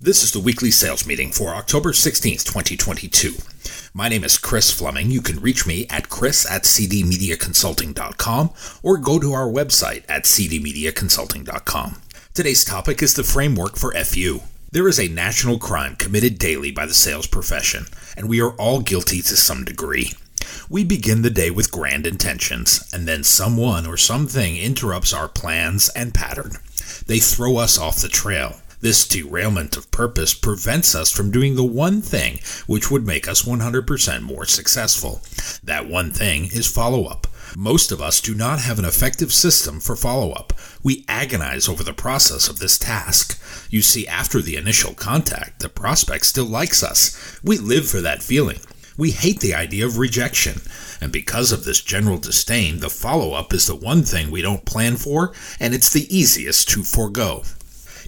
This is the weekly sales meeting for October 16th, 2022. My name is Chris Fleming. You can reach me at chris at cdmediaconsulting.com or go to our website at cdmediaconsulting.com. Today's topic is the framework for FU. There is a national crime committed daily by the sales profession, and we are all guilty to some degree. We begin the day with grand intentions, and then someone or something interrupts our plans and pattern. They throw us off the trail. This derailment of purpose prevents us from doing the one thing which would make us 100% more successful. That one thing is follow up. Most of us do not have an effective system for follow up. We agonize over the process of this task. You see, after the initial contact, the prospect still likes us. We live for that feeling. We hate the idea of rejection. And because of this general disdain, the follow up is the one thing we don't plan for, and it's the easiest to forego.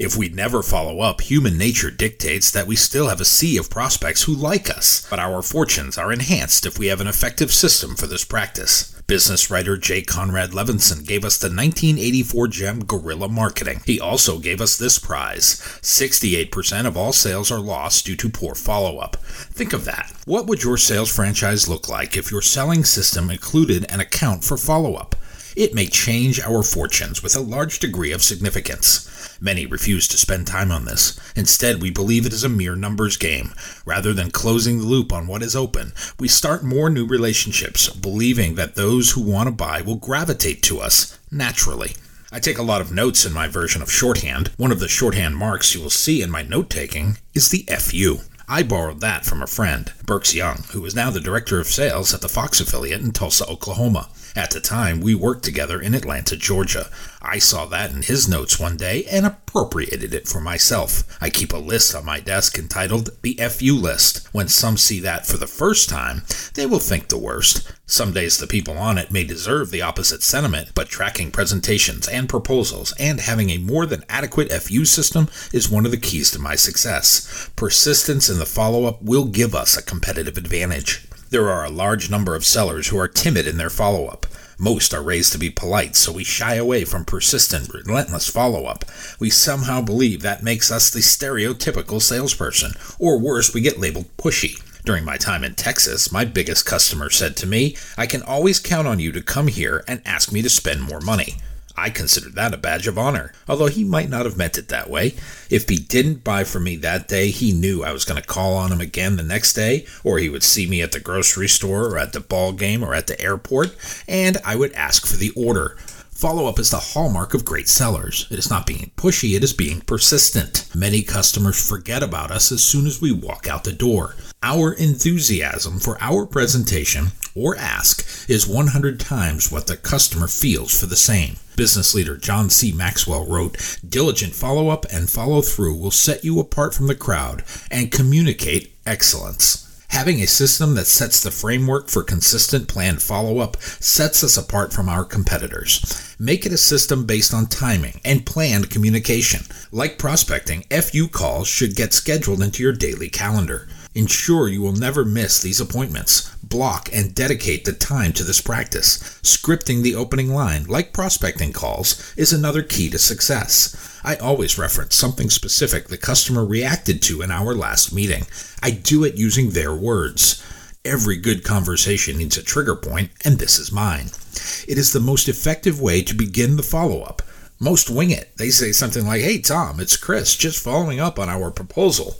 If we never follow up, human nature dictates that we still have a sea of prospects who like us, but our fortunes are enhanced if we have an effective system for this practice. Business writer Jay Conrad Levinson gave us the 1984 gem Guerrilla Marketing. He also gave us this prize 68% of all sales are lost due to poor follow up. Think of that. What would your sales franchise look like if your selling system included an account for follow up? It may change our fortunes with a large degree of significance. Many refuse to spend time on this. Instead, we believe it is a mere numbers game. Rather than closing the loop on what is open, we start more new relationships, believing that those who want to buy will gravitate to us naturally. I take a lot of notes in my version of shorthand. One of the shorthand marks you will see in my note taking is the FU. I borrowed that from a friend, Burks Young, who is now the director of sales at the Fox affiliate in Tulsa, Oklahoma. At the time, we worked together in Atlanta, Georgia. I saw that in his notes one day and appropriated it for myself. I keep a list on my desk entitled the FU list. When some see that for the first time, they will think the worst. Some days the people on it may deserve the opposite sentiment, but tracking presentations and proposals and having a more than adequate FU system is one of the keys to my success. Persistence in the follow up will give us a competitive advantage. There are a large number of sellers who are timid in their follow up. Most are raised to be polite, so we shy away from persistent, relentless follow up. We somehow believe that makes us the stereotypical salesperson, or worse, we get labeled pushy. During my time in Texas, my biggest customer said to me, I can always count on you to come here and ask me to spend more money. I considered that a badge of honor, although he might not have meant it that way. If he didn't buy from me that day, he knew I was going to call on him again the next day, or he would see me at the grocery store, or at the ball game, or at the airport, and I would ask for the order. Follow up is the hallmark of great sellers. It is not being pushy, it is being persistent. Many customers forget about us as soon as we walk out the door. Our enthusiasm for our presentation or ask is 100 times what the customer feels for the same. Business leader John C. Maxwell wrote Diligent follow up and follow through will set you apart from the crowd and communicate excellence. Having a system that sets the framework for consistent planned follow up sets us apart from our competitors. Make it a system based on timing and planned communication. Like prospecting, FU calls should get scheduled into your daily calendar. Ensure you will never miss these appointments. Block and dedicate the time to this practice. Scripting the opening line, like prospecting calls, is another key to success. I always reference something specific the customer reacted to in our last meeting. I do it using their words. Every good conversation needs a trigger point, and this is mine. It is the most effective way to begin the follow up. Most wing it. They say something like, Hey, Tom, it's Chris, just following up on our proposal.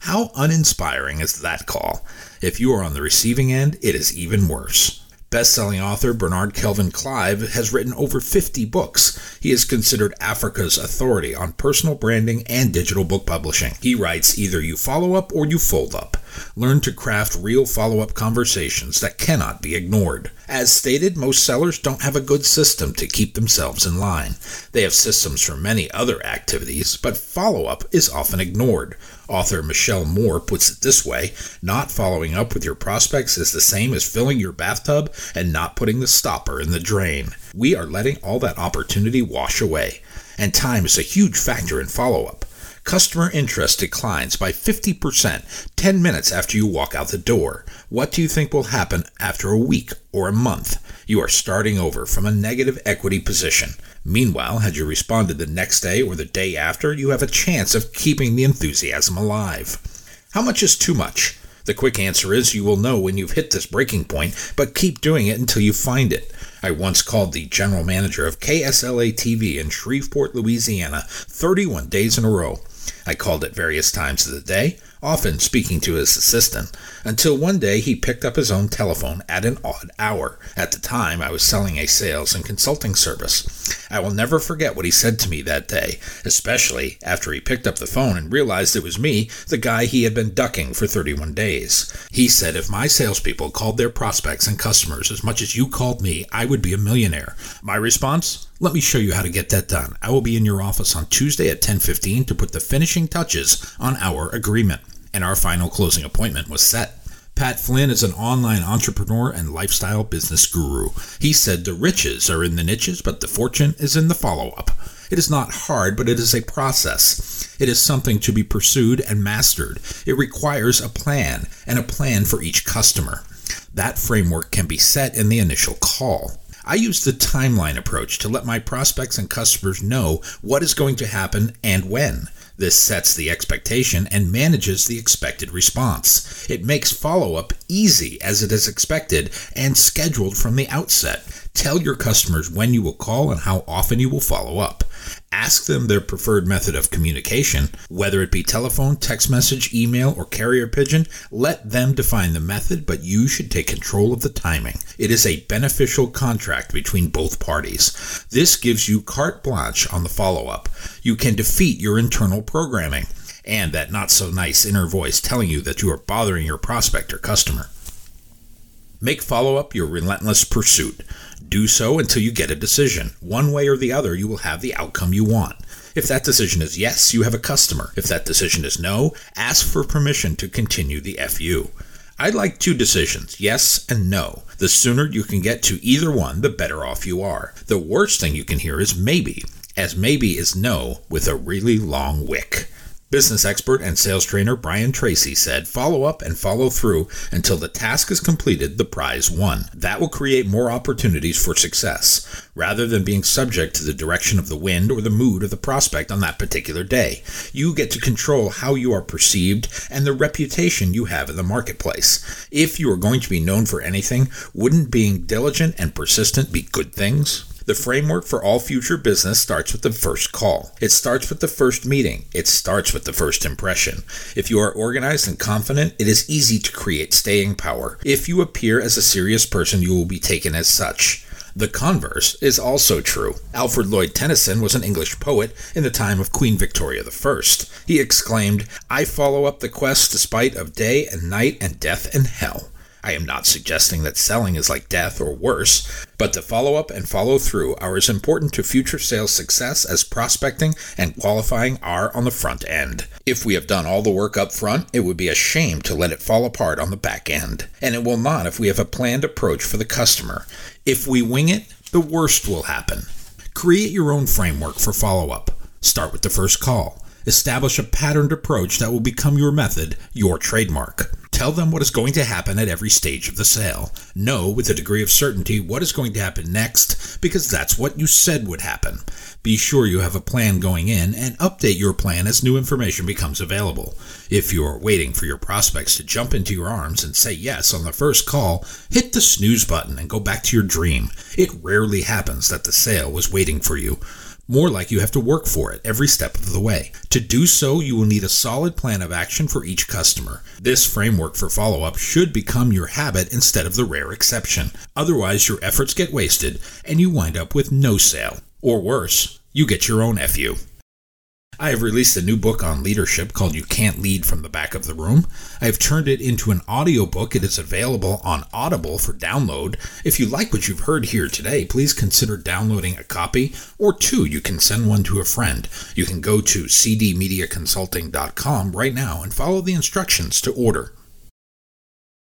How uninspiring is that call? If you are on the receiving end, it is even worse. Best-selling author Bernard Kelvin Clive has written over 50 books. He is considered Africa's authority on personal branding and digital book publishing. He writes either you follow up or you fold up. Learn to craft real follow-up conversations that cannot be ignored. As stated, most sellers don't have a good system to keep themselves in line. They have systems for many other activities, but follow-up is often ignored. Author Michelle Moore puts it this way Not following up with your prospects is the same as filling your bathtub and not putting the stopper in the drain. We are letting all that opportunity wash away, and time is a huge factor in follow up. Customer interest declines by 50% 10 minutes after you walk out the door. What do you think will happen after a week or a month? You are starting over from a negative equity position. Meanwhile, had you responded the next day or the day after, you have a chance of keeping the enthusiasm alive. How much is too much? The quick answer is you will know when you've hit this breaking point, but keep doing it until you find it. I once called the general manager of KSLA TV in Shreveport, Louisiana, 31 days in a row. I called at various times of the day, often speaking to his assistant, until one day he picked up his own telephone at an odd hour. At the time, I was selling a sales and consulting service. I will never forget what he said to me that day, especially after he picked up the phone and realized it was me, the guy he had been ducking for 31 days. He said if my salespeople called their prospects and customers as much as you called me, I would be a millionaire. My response? Let me show you how to get that done. I will be in your office on Tuesday at 10:15 to put the finishing touches on our agreement. And our final closing appointment was set. Pat Flynn is an online entrepreneur and lifestyle business guru. He said the riches are in the niches, but the fortune is in the follow up. It is not hard, but it is a process. It is something to be pursued and mastered. It requires a plan, and a plan for each customer. That framework can be set in the initial call. I use the timeline approach to let my prospects and customers know what is going to happen and when. This sets the expectation and manages the expected response. It makes follow up easy as it is expected and scheduled from the outset. Tell your customers when you will call and how often you will follow up. Ask them their preferred method of communication, whether it be telephone, text message, email, or carrier pigeon. Let them define the method, but you should take control of the timing. It is a beneficial contract between both parties. This gives you carte blanche on the follow up. You can defeat your internal programming and that not so nice inner voice telling you that you are bothering your prospect or customer. Make follow up your relentless pursuit. Do so until you get a decision. One way or the other, you will have the outcome you want. If that decision is yes, you have a customer. If that decision is no, ask for permission to continue the FU. I'd like two decisions, yes and no. The sooner you can get to either one, the better off you are. The worst thing you can hear is maybe, as maybe is no with a really long wick. Business expert and sales trainer Brian Tracy said, follow up and follow through until the task is completed, the prize won. That will create more opportunities for success, rather than being subject to the direction of the wind or the mood of the prospect on that particular day. You get to control how you are perceived and the reputation you have in the marketplace. If you are going to be known for anything, wouldn't being diligent and persistent be good things? The framework for all future business starts with the first call. It starts with the first meeting. It starts with the first impression. If you are organized and confident, it is easy to create staying power. If you appear as a serious person, you will be taken as such. The converse is also true. Alfred Lloyd Tennyson was an English poet in the time of Queen Victoria I. He exclaimed, I follow up the quest despite of day and night and death and hell. I am not suggesting that selling is like death or worse, but the follow up and follow through are as important to future sales success as prospecting and qualifying are on the front end. If we have done all the work up front, it would be a shame to let it fall apart on the back end. And it will not if we have a planned approach for the customer. If we wing it, the worst will happen. Create your own framework for follow up. Start with the first call. Establish a patterned approach that will become your method, your trademark. Tell them what is going to happen at every stage of the sale. Know with a degree of certainty what is going to happen next because that's what you said would happen. Be sure you have a plan going in and update your plan as new information becomes available. If you are waiting for your prospects to jump into your arms and say yes on the first call, hit the snooze button and go back to your dream. It rarely happens that the sale was waiting for you more like you have to work for it every step of the way. To do so, you will need a solid plan of action for each customer. This framework for follow up should become your habit instead of the rare exception. Otherwise, your efforts get wasted and you wind up with no sale. Or worse, you get your own FU. I have released a new book on leadership called You Can't Lead from the Back of the Room. I have turned it into an audiobook. It is available on Audible for download. If you like what you've heard here today, please consider downloading a copy, or two, you can send one to a friend. You can go to cdmediaconsulting.com right now and follow the instructions to order.